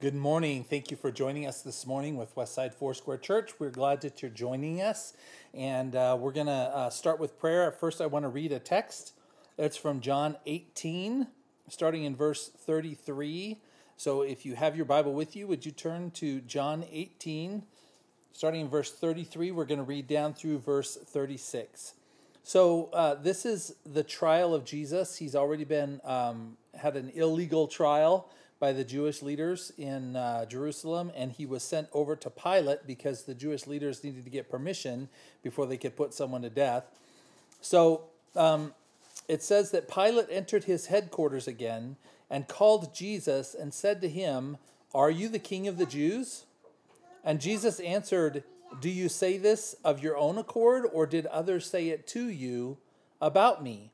Good morning. Thank you for joining us this morning with Westside Foursquare Church. We're glad that you're joining us. And uh, we're going to uh, start with prayer. First, I want to read a text. It's from John 18, starting in verse 33. So if you have your Bible with you, would you turn to John 18, starting in verse 33? We're going to read down through verse 36. So uh, this is the trial of Jesus. He's already been um, had an illegal trial by the Jewish leaders in uh, Jerusalem, and he was sent over to Pilate because the Jewish leaders needed to get permission before they could put someone to death. So um, it says that Pilate entered his headquarters again and called Jesus and said to him, Are you the king of the Jews? And Jesus answered, Do you say this of your own accord, or did others say it to you about me?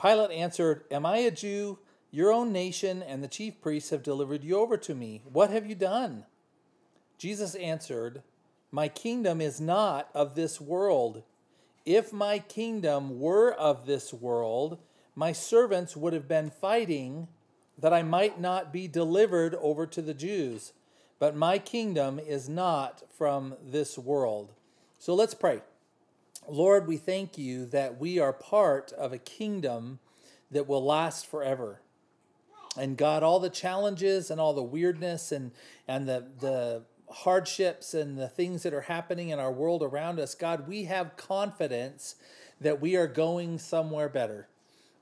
Pilate answered, Am I a Jew? Your own nation and the chief priests have delivered you over to me. What have you done? Jesus answered, My kingdom is not of this world. If my kingdom were of this world, my servants would have been fighting that I might not be delivered over to the Jews. But my kingdom is not from this world. So let's pray. Lord, we thank you that we are part of a kingdom that will last forever and God, all the challenges and all the weirdness and and the the hardships and the things that are happening in our world around us, God, we have confidence that we are going somewhere better,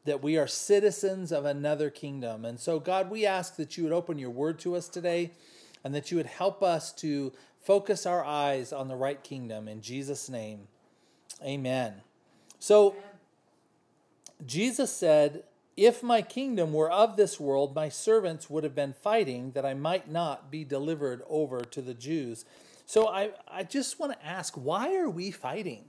that we are citizens of another kingdom. And so, God, we ask that you would open your word to us today and that you would help us to focus our eyes on the right kingdom. In Jesus' name, amen. So, Jesus said, if my kingdom were of this world, my servants would have been fighting that I might not be delivered over to the Jews. So I, I just want to ask why are we fighting?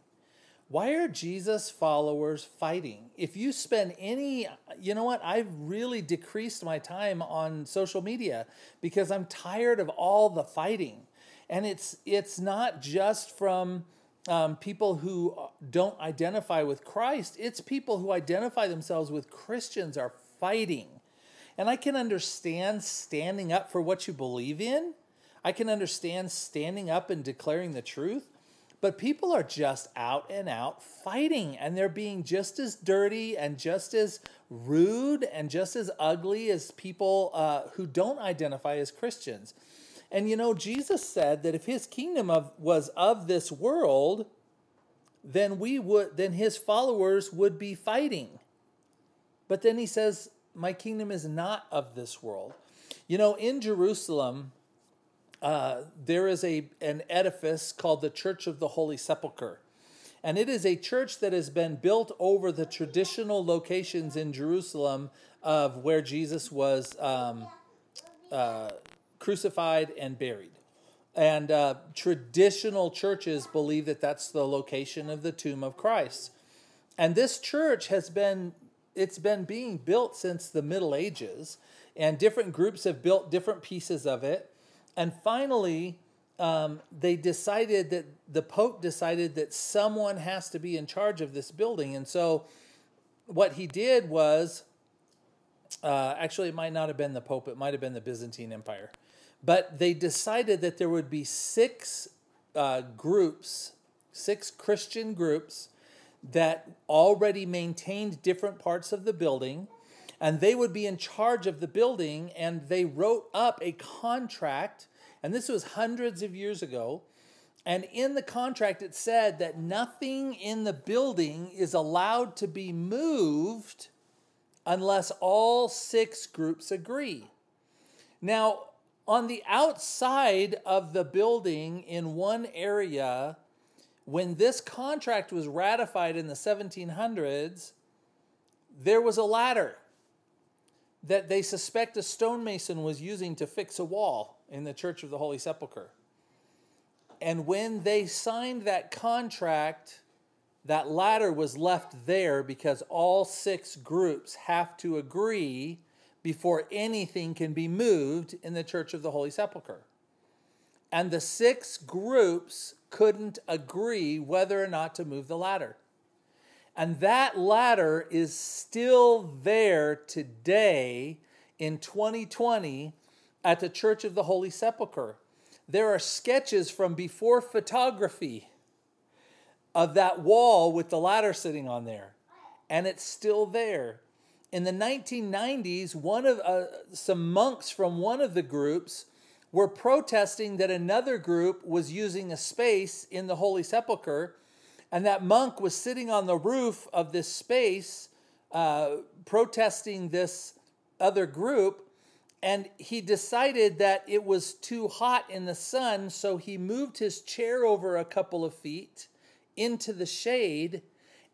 Why are Jesus followers fighting? If you spend any, you know what, I've really decreased my time on social media because I'm tired of all the fighting. And it's it's not just from um, people who don't identify with Christ, it's people who identify themselves with Christians are fighting. And I can understand standing up for what you believe in. I can understand standing up and declaring the truth. But people are just out and out fighting, and they're being just as dirty and just as rude and just as ugly as people uh, who don't identify as Christians. And you know, Jesus said that if his kingdom of, was of this world, then we would then his followers would be fighting. But then he says, My kingdom is not of this world. You know, in Jerusalem, uh, there is a an edifice called the Church of the Holy Sepulchre. And it is a church that has been built over the traditional locations in Jerusalem of where Jesus was um, uh, crucified and buried. And uh, traditional churches believe that that's the location of the tomb of Christ. And this church has been it's been being built since the Middle Ages, and different groups have built different pieces of it. And finally, um, they decided that the Pope decided that someone has to be in charge of this building. And so, what he did was uh, actually, it might not have been the Pope, it might have been the Byzantine Empire. But they decided that there would be six uh, groups, six Christian groups that already maintained different parts of the building, and they would be in charge of the building. And they wrote up a contract, and this was hundreds of years ago. And in the contract, it said that nothing in the building is allowed to be moved unless all six groups agree. Now, on the outside of the building in one area, when this contract was ratified in the 1700s, there was a ladder that they suspect a stonemason was using to fix a wall in the Church of the Holy Sepulchre. And when they signed that contract, that ladder was left there because all six groups have to agree before anything can be moved in the Church of the Holy Sepulchre. And the six groups couldn't agree whether or not to move the ladder. And that ladder is still there today in 2020 at the Church of the Holy Sepulchre. There are sketches from before photography of that wall with the ladder sitting on there, and it's still there. In the 1990s, one of uh, some monks from one of the groups were protesting that another group was using a space in the Holy Sepulchre, and that monk was sitting on the roof of this space uh, protesting this other group. And he decided that it was too hot in the sun, so he moved his chair over a couple of feet into the shade,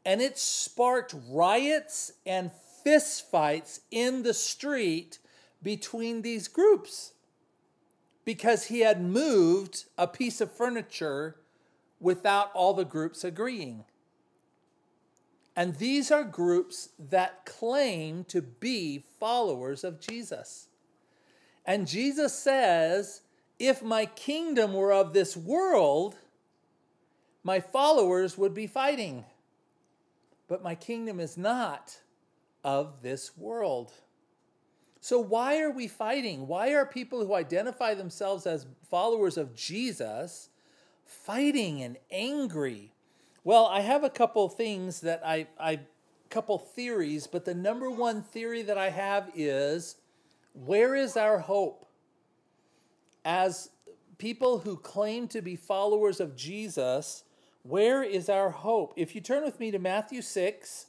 and it sparked riots and fistfights in the street between these groups because he had moved a piece of furniture without all the groups agreeing. And these are groups that claim to be followers of Jesus. And Jesus says, if my kingdom were of this world, my followers would be fighting. But my kingdom is not of this world. So, why are we fighting? Why are people who identify themselves as followers of Jesus fighting and angry? Well, I have a couple things that I, I couple theories, but the number one theory that I have is where is our hope? As people who claim to be followers of Jesus, where is our hope? If you turn with me to Matthew 6,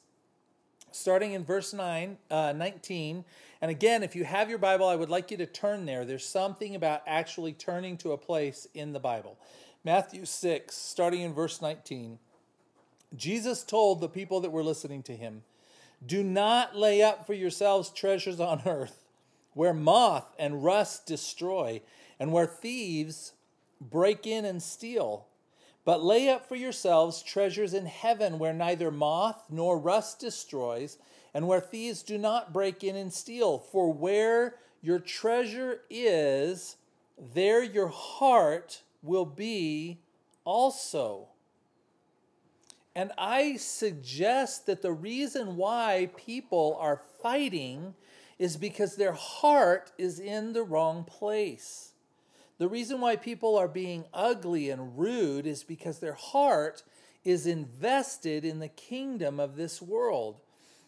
starting in verse 9, uh, 19, and again, if you have your Bible, I would like you to turn there. There's something about actually turning to a place in the Bible. Matthew 6, starting in verse 19. Jesus told the people that were listening to him, Do not lay up for yourselves treasures on earth, where moth and rust destroy, and where thieves break in and steal. But lay up for yourselves treasures in heaven, where neither moth nor rust destroys, and where thieves do not break in and steal. For where your treasure is, there your heart will be also. And I suggest that the reason why people are fighting is because their heart is in the wrong place. The reason why people are being ugly and rude is because their heart is invested in the kingdom of this world.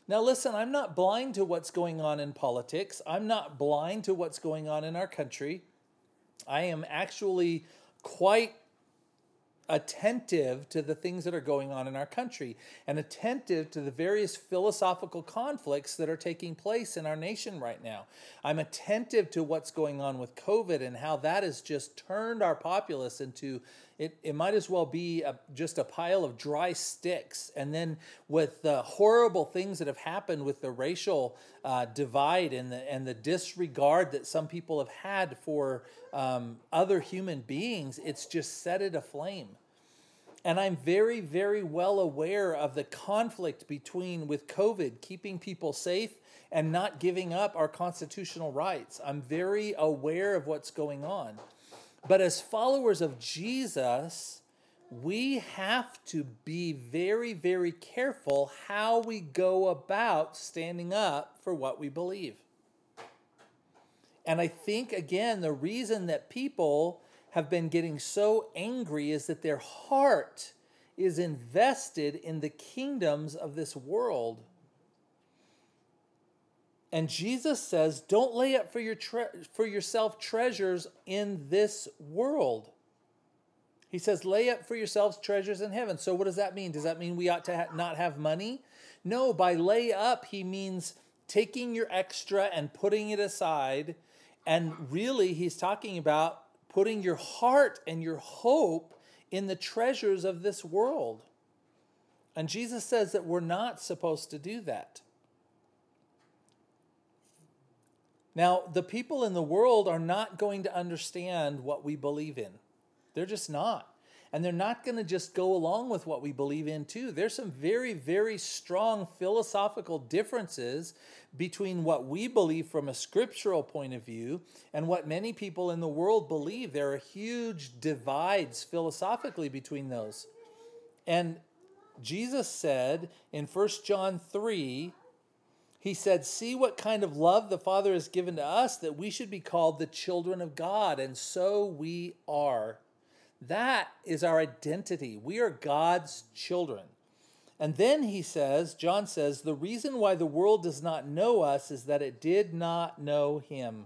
Now, listen, I'm not blind to what's going on in politics. I'm not blind to what's going on in our country. I am actually quite attentive to the things that are going on in our country and attentive to the various philosophical conflicts that are taking place in our nation right now. I'm attentive to what's going on with COVID and how that has just turned our populace into it, it might as well be a, just a pile of dry sticks. And then with the horrible things that have happened with the racial uh, divide and the, and the disregard that some people have had for um, other human beings, it's just set it aflame. And I'm very, very well aware of the conflict between with COVID, keeping people safe and not giving up our constitutional rights. I'm very aware of what's going on. But as followers of Jesus, we have to be very, very careful how we go about standing up for what we believe. And I think, again, the reason that people have been getting so angry is that their heart is invested in the kingdoms of this world and Jesus says, don't lay up for, your tre- for yourself treasures in this world. He says, lay up for yourselves treasures in heaven. So, what does that mean? Does that mean we ought to ha- not have money? No, by lay up, he means taking your extra and putting it aside. And really, he's talking about putting your heart and your hope in the treasures of this world. And Jesus says that we're not supposed to do that. Now, the people in the world are not going to understand what we believe in. They're just not. And they're not going to just go along with what we believe in, too. There's some very, very strong philosophical differences between what we believe from a scriptural point of view and what many people in the world believe. There are huge divides philosophically between those. And Jesus said in 1 John 3 he said, See what kind of love the Father has given to us that we should be called the children of God, and so we are. That is our identity. We are God's children. And then he says, John says, the reason why the world does not know us is that it did not know him.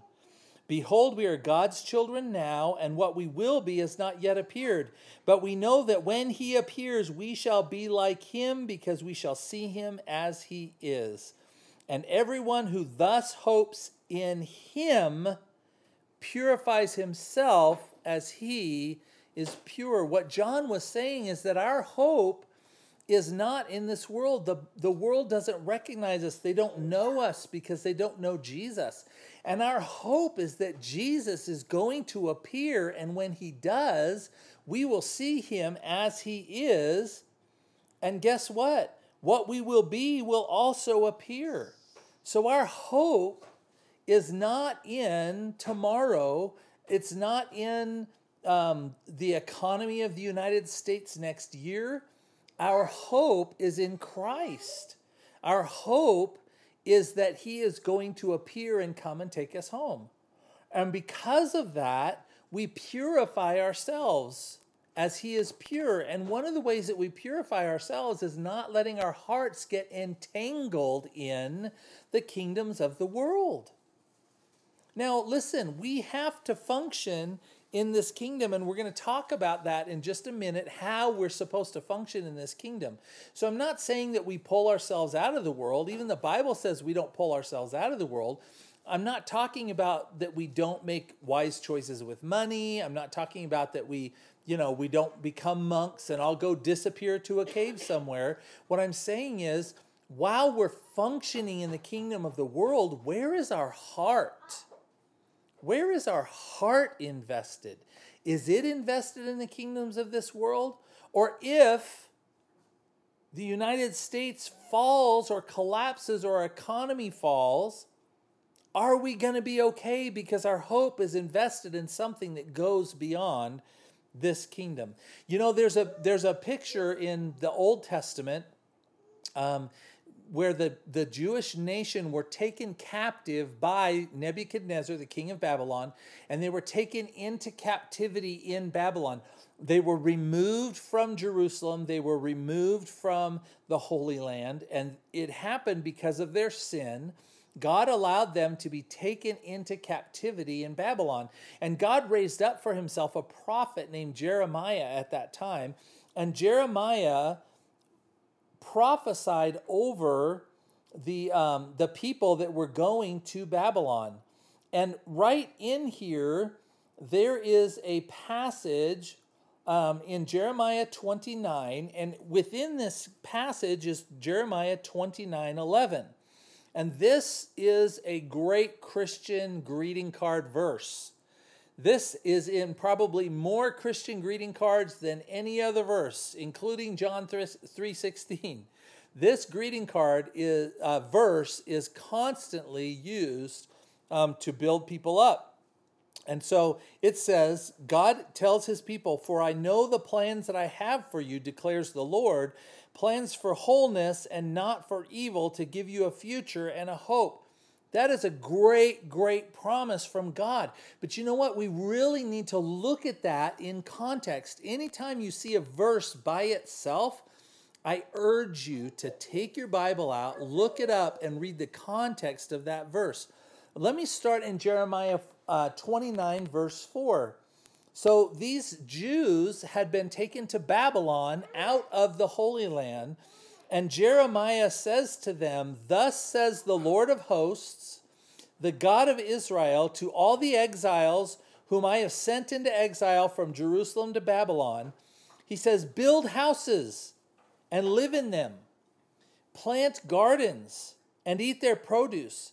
Behold, we are God's children now, and what we will be has not yet appeared. But we know that when he appears, we shall be like him, because we shall see him as he is. And everyone who thus hopes in him purifies himself as he is pure. What John was saying is that our hope is not in this world. The, the world doesn't recognize us, they don't know us because they don't know Jesus. And our hope is that Jesus is going to appear, and when he does, we will see him as he is. And guess what? What we will be will also appear. So our hope is not in tomorrow, it's not in um, the economy of the United States next year. Our hope is in Christ. Our hope is that He is going to appear and come and take us home. And because of that, we purify ourselves as He is pure. And one of the ways that we purify ourselves is not letting our hearts get entangled in the kingdoms of the world. Now, listen, we have to function in this kingdom, and we're going to talk about that in just a minute how we're supposed to function in this kingdom. So, I'm not saying that we pull ourselves out of the world. Even the Bible says we don't pull ourselves out of the world. I'm not talking about that we don't make wise choices with money. I'm not talking about that we, you know, we don't become monks and I'll go disappear to a cave somewhere. What I'm saying is, while we're functioning in the kingdom of the world, where is our heart? Where is our heart invested? Is it invested in the kingdoms of this world? Or if the United States falls or collapses or our economy falls, are we going to be okay because our hope is invested in something that goes beyond this kingdom? You know, there's a there's a picture in the Old Testament um, where the, the Jewish nation were taken captive by Nebuchadnezzar, the king of Babylon, and they were taken into captivity in Babylon. They were removed from Jerusalem, they were removed from the Holy Land, and it happened because of their sin. God allowed them to be taken into captivity in Babylon. And God raised up for himself a prophet named Jeremiah at that time. And Jeremiah prophesied over the, um, the people that were going to Babylon. And right in here, there is a passage um, in Jeremiah 29, and within this passage is Jeremiah 29 11. And this is a great Christian greeting card verse. This is in probably more Christian greeting cards than any other verse, including John 3:16. This greeting card is uh, verse is constantly used um, to build people up. And so it says, God tells his people, For I know the plans that I have for you, declares the Lord, plans for wholeness and not for evil, to give you a future and a hope. That is a great, great promise from God. But you know what? We really need to look at that in context. Anytime you see a verse by itself, I urge you to take your Bible out, look it up, and read the context of that verse. Let me start in Jeremiah uh, 29, verse 4. So these Jews had been taken to Babylon out of the Holy Land and Jeremiah says to them, Thus says the Lord of hosts, the God of Israel, to all the exiles whom I have sent into exile from Jerusalem to Babylon. He says, Build houses and live in them, plant gardens and eat their produce.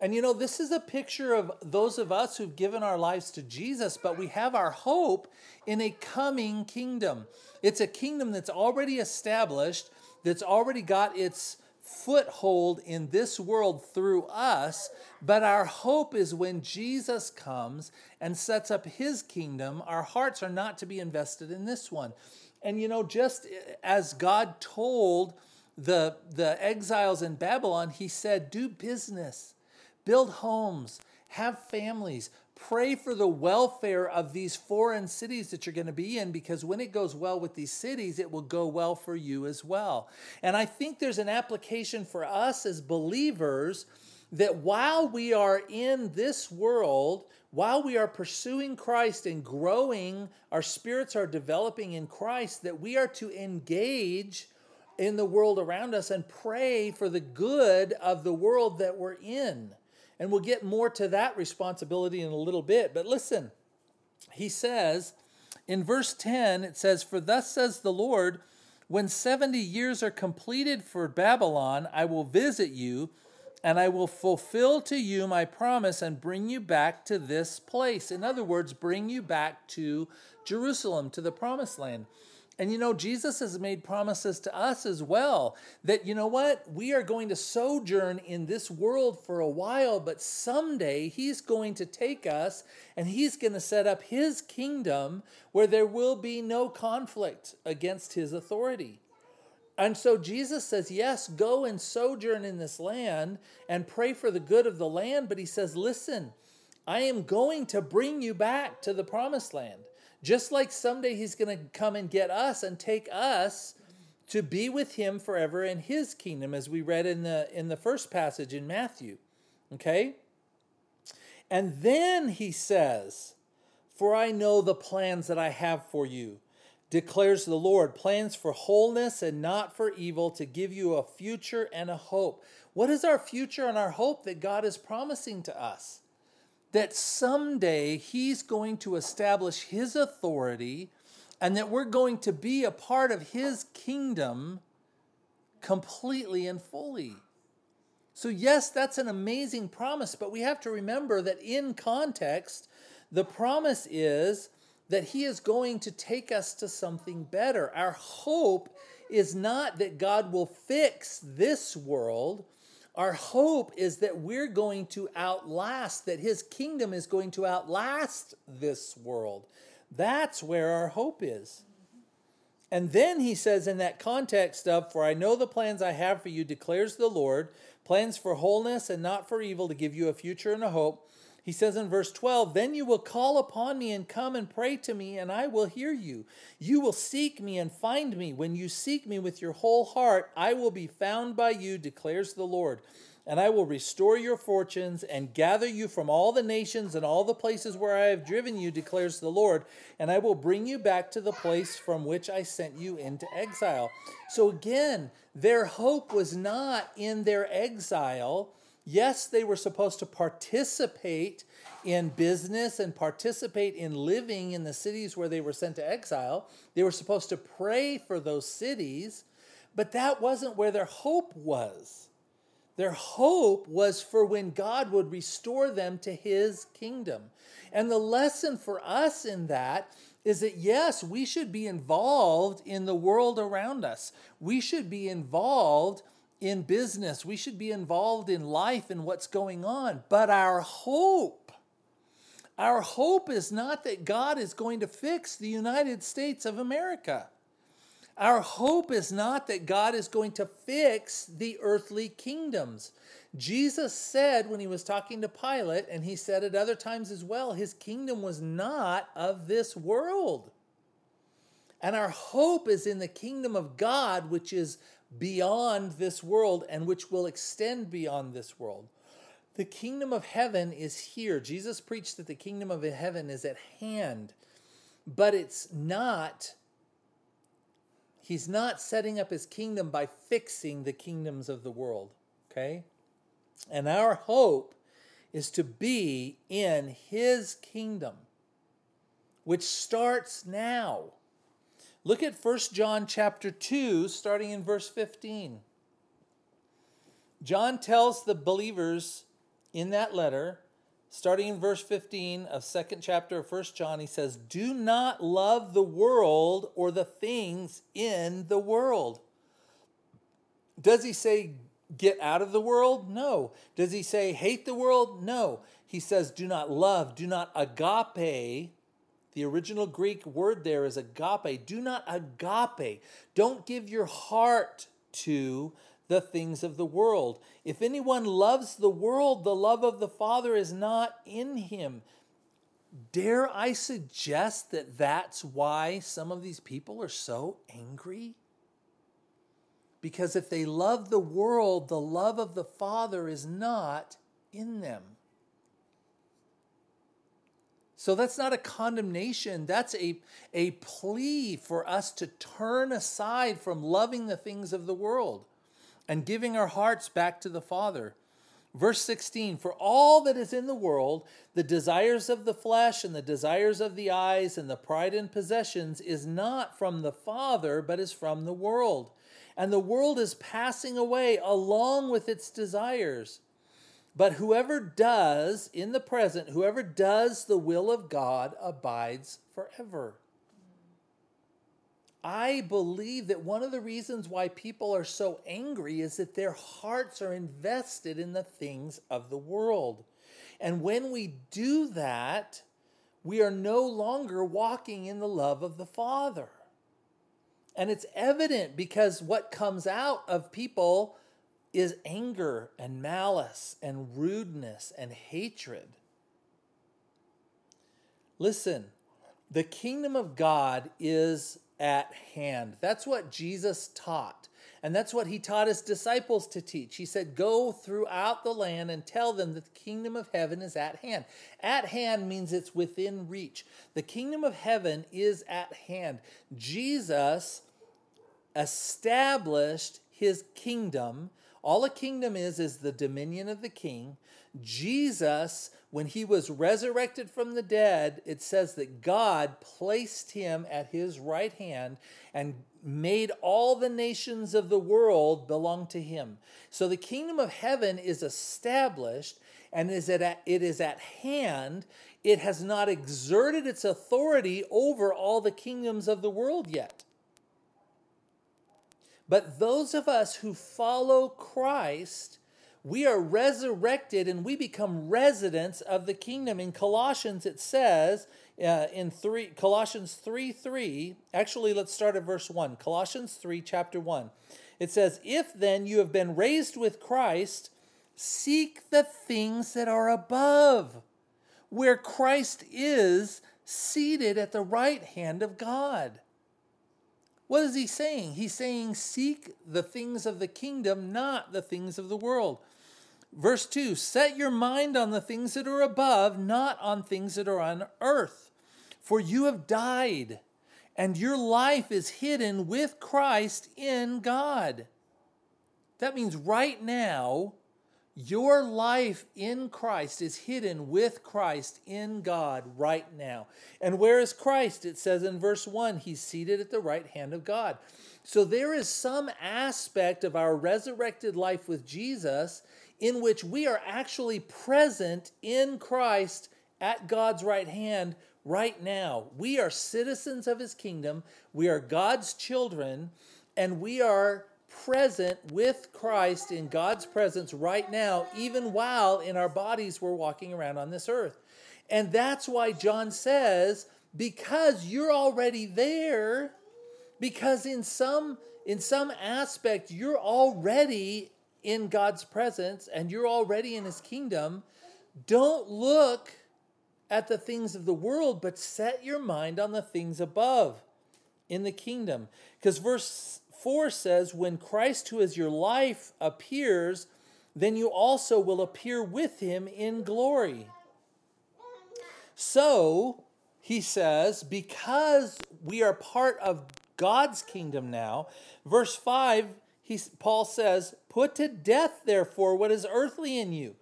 And you know, this is a picture of those of us who've given our lives to Jesus, but we have our hope in a coming kingdom. It's a kingdom that's already established, that's already got its foothold in this world through us, but our hope is when Jesus comes and sets up his kingdom, our hearts are not to be invested in this one. And you know, just as God told the, the exiles in Babylon, he said, Do business, build homes, have families, pray for the welfare of these foreign cities that you're going to be in because when it goes well with these cities, it will go well for you as well. And I think there's an application for us as believers that while we are in this world, while we are pursuing Christ and growing, our spirits are developing in Christ, that we are to engage in the world around us and pray for the good of the world that we're in. And we'll get more to that responsibility in a little bit. But listen, he says in verse 10, it says, For thus says the Lord, when 70 years are completed for Babylon, I will visit you, and I will fulfill to you my promise and bring you back to this place. In other words, bring you back to Jerusalem, to the promised land. And you know, Jesus has made promises to us as well that, you know what, we are going to sojourn in this world for a while, but someday He's going to take us and He's going to set up His kingdom where there will be no conflict against His authority. And so Jesus says, Yes, go and sojourn in this land and pray for the good of the land. But He says, Listen, I am going to bring you back to the promised land. Just like someday he's going to come and get us and take us to be with him forever in his kingdom as we read in the in the first passage in Matthew. Okay? And then he says, "For I know the plans that I have for you." declares the Lord, plans for wholeness and not for evil, to give you a future and a hope. What is our future and our hope that God is promising to us? That someday he's going to establish his authority and that we're going to be a part of his kingdom completely and fully. So, yes, that's an amazing promise, but we have to remember that in context, the promise is that he is going to take us to something better. Our hope is not that God will fix this world our hope is that we're going to outlast, that his kingdom is going to outlast this world. That's where our hope is. And then he says, in that context of, For I know the plans I have for you, declares the Lord, plans for wholeness and not for evil, to give you a future and a hope. He says in verse 12, Then you will call upon me and come and pray to me, and I will hear you. You will seek me and find me. When you seek me with your whole heart, I will be found by you, declares the Lord. And I will restore your fortunes and gather you from all the nations and all the places where I have driven you, declares the Lord. And I will bring you back to the place from which I sent you into exile. So again, their hope was not in their exile Yes, they were supposed to participate in business and participate in living in the cities where they were sent to exile. They were supposed to pray for those cities, but that wasn't where their hope was. Their hope was for when God would restore them to his kingdom. And the lesson for us in that is that yes, we should be involved in the world around us. We should be involved in business. We should be involved in life and what's going on. But our hope, our hope is not that God is going to fix the United States of America. Our hope is not that God is going to fix the earthly kingdoms. Jesus said when he was talking to Pilate, and he said at other times as well, his kingdom was not of this world. And our hope is in the kingdom of God, which is beyond this world and which will extend beyond this world. The kingdom of heaven is here. Jesus preached that the kingdom of heaven is at hand, but it's not. He's not setting up his kingdom by fixing the kingdoms of the world, okay? And our hope is to be in his kingdom, which starts now. Look at 1 John chapter 2, starting in verse 15. John tells the believers in that letter, starting in verse 15 of second chapter of First John, he says, Do not love the world or the things in the world. Does he say get out of the world? No. Does he say hate the world? No. He says do not love, do not agape. The original Greek word there is agape. Do not agape. Don't give your heart to the things of the world. If anyone loves the world, the love of the Father is not in him. Dare I suggest that that's why some of these people are so angry? Because if they love the world, the love of the Father is not in them. So that's not a condemnation. That's a, a plea for us to turn aside from loving the things of the world and giving our hearts back to the Father. Verse 16 For all that is in the world, the desires of the flesh and the desires of the eyes and the pride in possessions, is not from the Father, but is from the world. And the world is passing away along with its desires. But whoever does in the present, whoever does the will of God abides forever. I believe that one of the reasons why people are so angry is that their hearts are invested in the things of the world. And when we do that, we are no longer walking in the love of the Father. And it's evident because what comes out of people is anger and malice and rudeness and hatred. Listen, the kingdom of God is at hand. That's what Jesus taught. And that's what he taught his disciples to teach. He said, Go throughout the land and tell them that the kingdom of heaven is at hand. At hand means it's within reach. The kingdom of heaven is at hand. Jesus established his kingdom all a kingdom is, is the dominion of the king. Jesus, when he was resurrected from the dead, it says that God placed him at his right hand and made all the nations of the world belong to him. So the kingdom of heaven is established and is at, it is at hand. It has not exerted its authority over all the kingdoms of the world yet. But those of us who follow Christ, we are resurrected and we become residents of the kingdom. In Colossians, it says uh, in three Colossians 3 3, actually, let's start at verse 1. Colossians 3, chapter 1. It says, If then you have been raised with Christ, seek the things that are above, where Christ is seated at the right hand of God. What is he saying? He's saying, Seek the things of the kingdom, not the things of the world. Verse 2 Set your mind on the things that are above, not on things that are on earth. For you have died, and your life is hidden with Christ in God. That means right now, your life in Christ is hidden with Christ in God right now. And where is Christ? It says in verse 1 He's seated at the right hand of God. So there is some aspect of our resurrected life with Jesus in which we are actually present in Christ at God's right hand right now. We are citizens of His kingdom, we are God's children, and we are present with Christ in God's presence right now, even while in our bodies we're walking around on this earth. And that's why John says, because you're already there, because in some in some aspect you're already in God's presence and you're already in his kingdom, don't look at the things of the world, but set your mind on the things above in the kingdom. Because verse 4 says, When Christ, who is your life, appears, then you also will appear with him in glory. So, he says, because we are part of God's kingdom now, verse 5, he, Paul says, Put to death, therefore, what is earthly in you.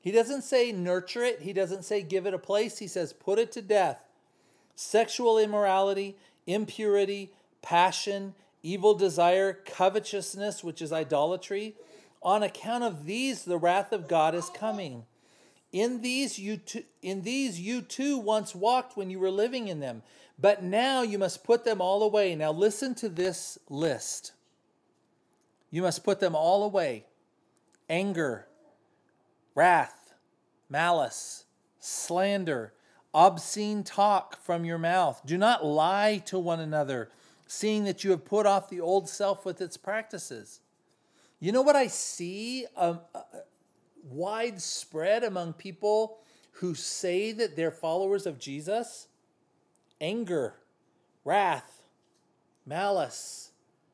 He doesn't say nurture it, he doesn't say give it a place, he says put it to death. Sexual immorality, impurity, passion, evil desire, covetousness, which is idolatry. On account of these, the wrath of God is coming. In these you too, in these you too once walked when you were living in them, but now you must put them all away. Now listen to this list. You must put them all away. Anger, wrath, malice, slander, obscene talk from your mouth. Do not lie to one another, seeing that you have put off the old self with its practices. You know what I see um, uh, widespread among people who say that they're followers of Jesus? Anger, wrath, malice,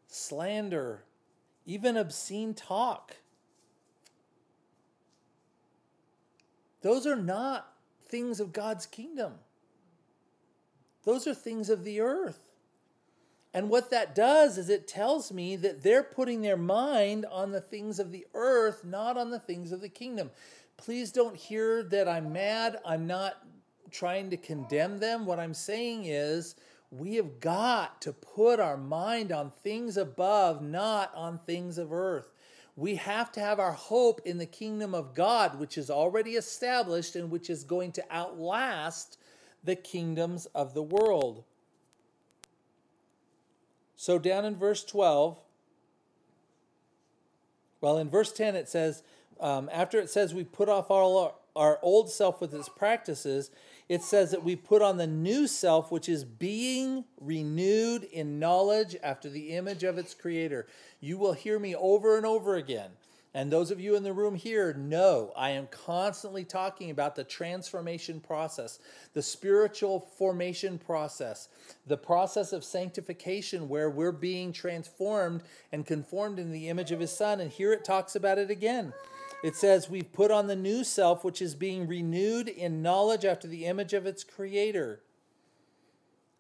slander, even obscene talk. Those are not things of God's kingdom. Those are things of the earth. And what that does is it tells me that they're putting their mind on the things of the earth, not on the things of the kingdom. Please don't hear that I'm mad. I'm not trying to condemn them. What I'm saying is we have got to put our mind on things above, not on things of earth. We have to have our hope in the kingdom of God, which is already established and which is going to outlast the kingdoms of the world. So, down in verse 12, well, in verse 10, it says, um, after it says we put off all our, our old self with its practices, it says that we put on the new self, which is being renewed in knowledge after the image of its creator. You will hear me over and over again. And those of you in the room here know I am constantly talking about the transformation process, the spiritual formation process, the process of sanctification where we're being transformed and conformed in the image of his son. And here it talks about it again. It says, We've put on the new self, which is being renewed in knowledge after the image of its creator.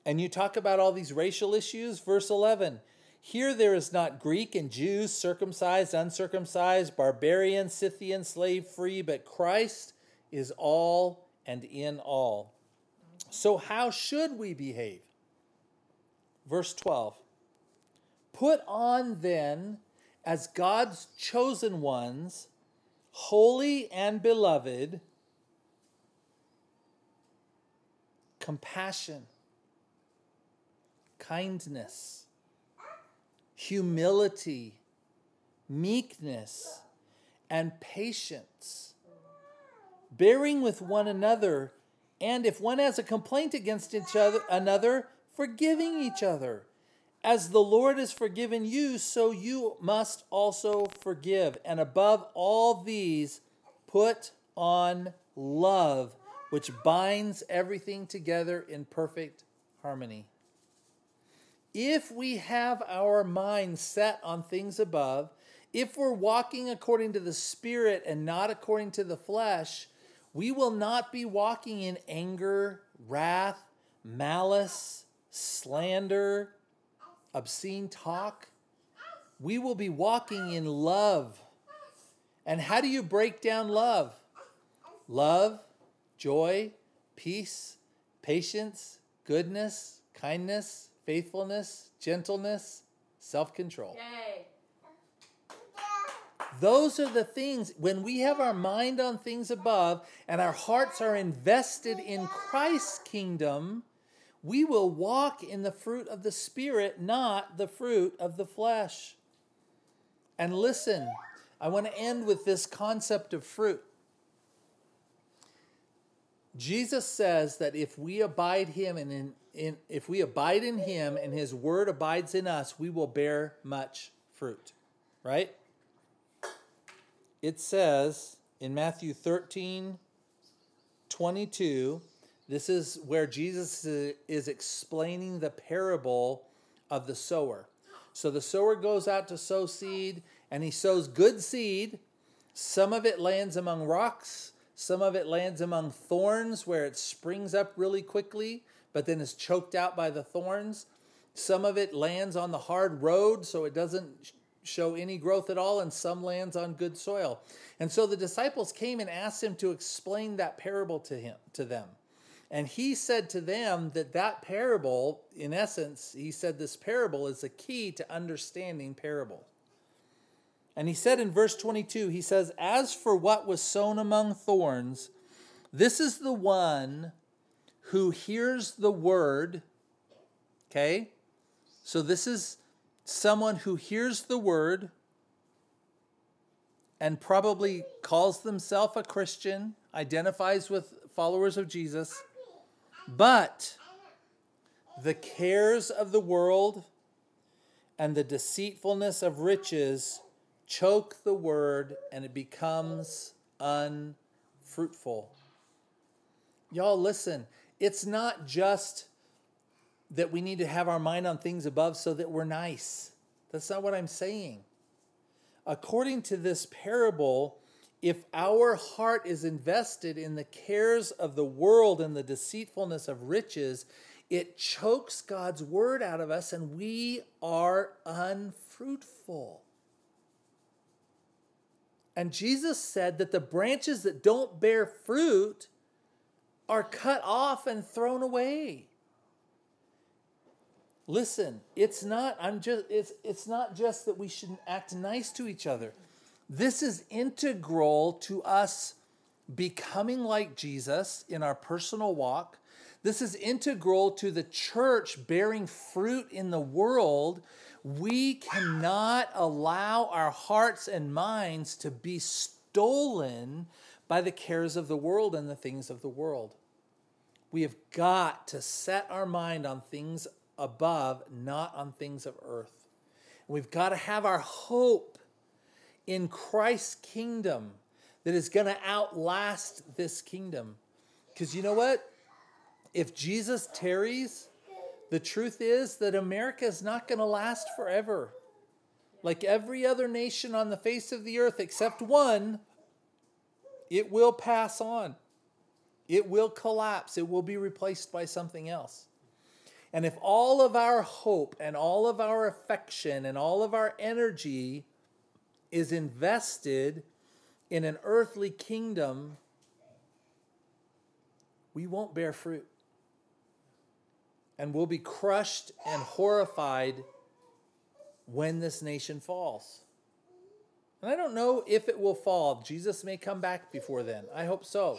And you talk about all these racial issues. Verse 11 Here there is not Greek and Jews, circumcised, uncircumcised, barbarian, Scythian, slave free, but Christ is all and in all. So, how should we behave? Verse 12 Put on then, as God's chosen ones, holy and beloved, compassion, kindness, humility, meekness, and patience, bearing with one another, and if one has a complaint against each other, another, forgiving each other. As the Lord has forgiven you, so you must also forgive. And above all these, put on love, which binds everything together in perfect harmony. If we have our mind set on things above, if we're walking according to the Spirit and not according to the flesh, we will not be walking in anger, wrath, malice, slander, obscene talk. We will be walking in love. And how do you break down love? Love, joy, peace, patience, goodness, kindness, faithfulness, gentleness, self control. Those are the things, when we have our mind on things above and our hearts are invested in Christ's kingdom, we will walk in the fruit of the Spirit, not the fruit of the flesh. And listen, I want to end with this concept of fruit. Jesus says that if we abide him and in, in, if we abide in him and his word abides in us, we will bear much fruit. Right? It says in Matthew 13, 22, this is where Jesus is explaining the parable of the sower. So the sower goes out to sow seed and he sows good seed. Some of it lands among rocks, some of it lands among thorns where it springs up really quickly, but then is choked out by the thorns. Some of it lands on the hard road, so it doesn't show any growth at all, and some lands on good soil. And so the disciples came and asked him to explain that parable to him to them. And he said to them that that parable, in essence, he said this parable is a key to understanding parable. And he said in verse 22, he says, As for what was sown among thorns, This is the one who hears the word. Okay? So this is someone who hears the word and probably calls themselves a Christian, identifies with followers of Jesus, but the cares of the world and the deceitfulness of riches choke the word and it becomes unfruitful. Y'all, listen, it's not just that we need to have our mind on things above so that we're nice. That's not what I'm saying. According to this parable, if our heart is invested in the cares of the world and the deceitfulness of riches, it chokes God's word out of us and we are unfruitful. And Jesus said that the branches that don't bear fruit are cut off and thrown away. Listen, it's not I'm just it's it's not just that we shouldn't act nice to each other. This is integral to us becoming like Jesus in our personal walk. This is integral to the church bearing fruit in the world. We cannot allow our hearts and minds to be stolen by the cares of the world and the things of the world. We have got to set our mind on things above, not on things of earth. We've got to have our hope in Christ's kingdom that is going to outlast this kingdom. Because you know what? If Jesus tarries, the truth is that America is not going to last forever. Like every other nation on the face of the earth except one, it will pass on. It will collapse. It will be replaced by something else. And if all of our hope and all of our affection and all of our energy is invested in an earthly kingdom, we won't bear fruit. And we'll be crushed and horrified when this nation falls. And I don't know if it will fall. Jesus may come back before then. I hope so.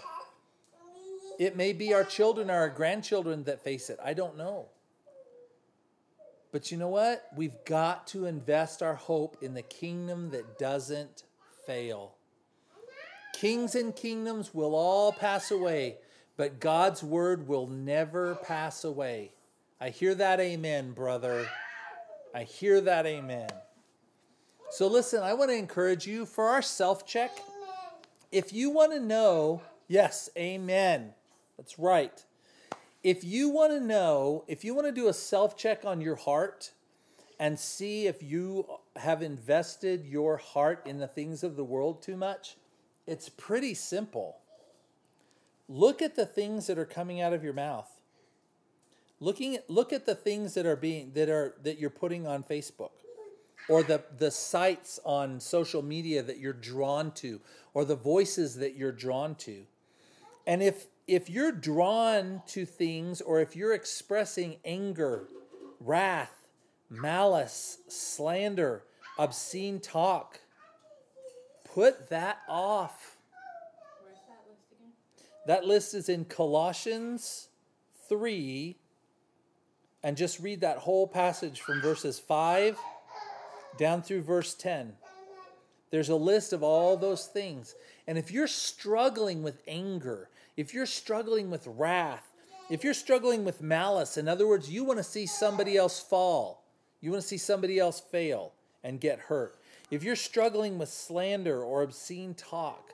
It may be our children or our grandchildren that face it. I don't know. But you know what? We've got to invest our hope in the kingdom that doesn't fail. Kings and kingdoms will all pass away, but God's word will never pass away. I hear that amen, brother. I hear that amen. So listen, I want to encourage you for our self check. If you want to know, yes, amen. That's right if you want to know, if you want to do a self check on your heart and see if you have invested your heart in the things of the world too much, it's pretty simple. Look at the things that are coming out of your mouth. Looking at, look at the things that are being that are that you're putting on Facebook or the the sites on social media that you're drawn to or the voices that you're drawn to. And if if you're drawn to things or if you're expressing anger, wrath, malice, slander, obscene talk, put that off. Where's that list again? That list is in Colossians 3. And just read that whole passage from verses 5 down through verse 10. There's a list of all those things. And if you're struggling with anger, if you're struggling with wrath, if you're struggling with malice, in other words, you want to see somebody else fall, you want to see somebody else fail and get hurt. If you're struggling with slander or obscene talk,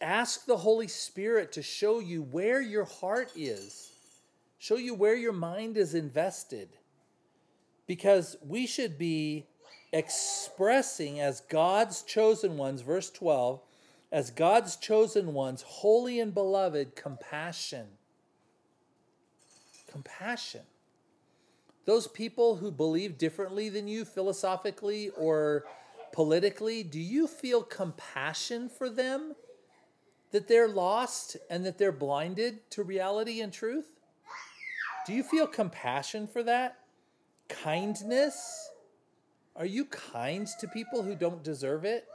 ask the Holy Spirit to show you where your heart is, show you where your mind is invested. Because we should be expressing as God's chosen ones, verse 12, as God's chosen ones, holy and beloved, compassion. Compassion. Those people who believe differently than you philosophically or politically, do you feel compassion for them? That they're lost and that they're blinded to reality and truth? Do you feel compassion for that? Kindness? Are you kind to people who don't deserve it?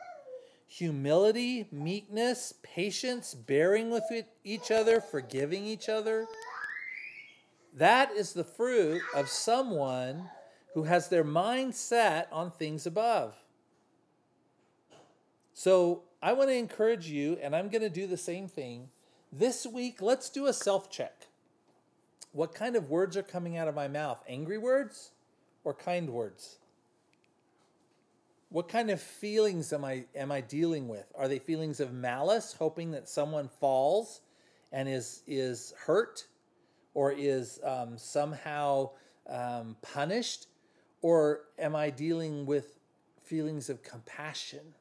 humility, meekness, patience, bearing with each other, forgiving each other. That is the fruit of someone who has their mind set on things above. So I want to encourage you, and I'm going to do the same thing. This week, let's do a self check. What kind of words are coming out of my mouth? Angry words or kind words? What kind of feelings am I am I dealing with? Are they feelings of malice, hoping that someone falls and is is hurt, or is um, somehow um, punished, or am I dealing with feelings of compassion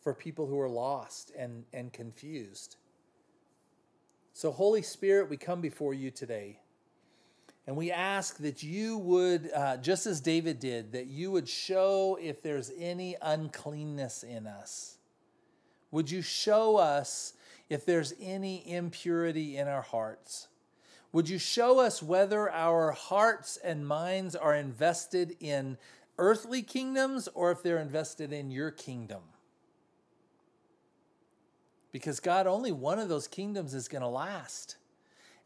for people who are lost and and confused? So, Holy Spirit, we come before you today. And we ask that you would, uh, just as David did, that you would show if there's any uncleanness in us. Would you show us if there's any impurity in our hearts? Would you show us whether our hearts and minds are invested in earthly kingdoms or if they're invested in your kingdom? Because God, only one of those kingdoms is going to last.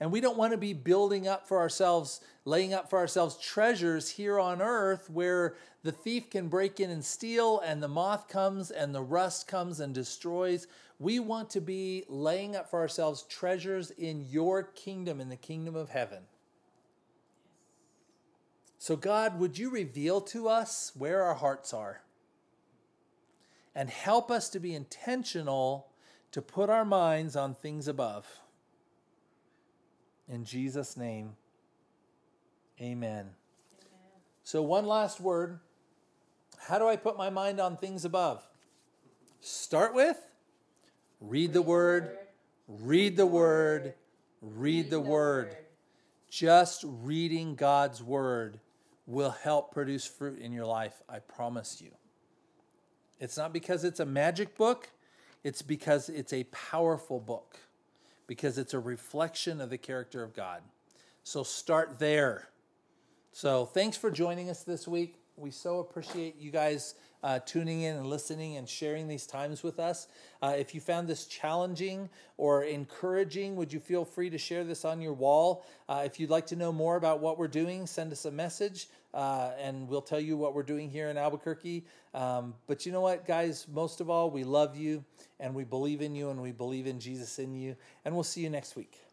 And we don't want to be building up for ourselves, laying up for ourselves treasures here on earth where the thief can break in and steal, and the moth comes and the rust comes and destroys. We want to be laying up for ourselves treasures in your kingdom, in the kingdom of heaven. So, God, would you reveal to us where our hearts are? And help us to be intentional to put our minds on things above. In Jesus' name, amen. amen. So, one last word. How do I put my mind on things above? Start with read the word, read the word, read the word. Just reading God's word will help produce fruit in your life, I promise you. It's not because it's a magic book, it's because it's a powerful book because it's a reflection of the character of God. So start there. So thanks for joining us this week. We so appreciate you guys uh, tuning in and listening and sharing these times with us. Uh, if you found this challenging or encouraging, would you feel free to share this on your wall? Uh, if you'd like to know more about what we're doing, send us a message uh, and we'll tell you what we're doing here in Albuquerque. Um, but you know what, guys? Most of all, we love you and we believe in you and we believe in Jesus in you. And we'll see you next week.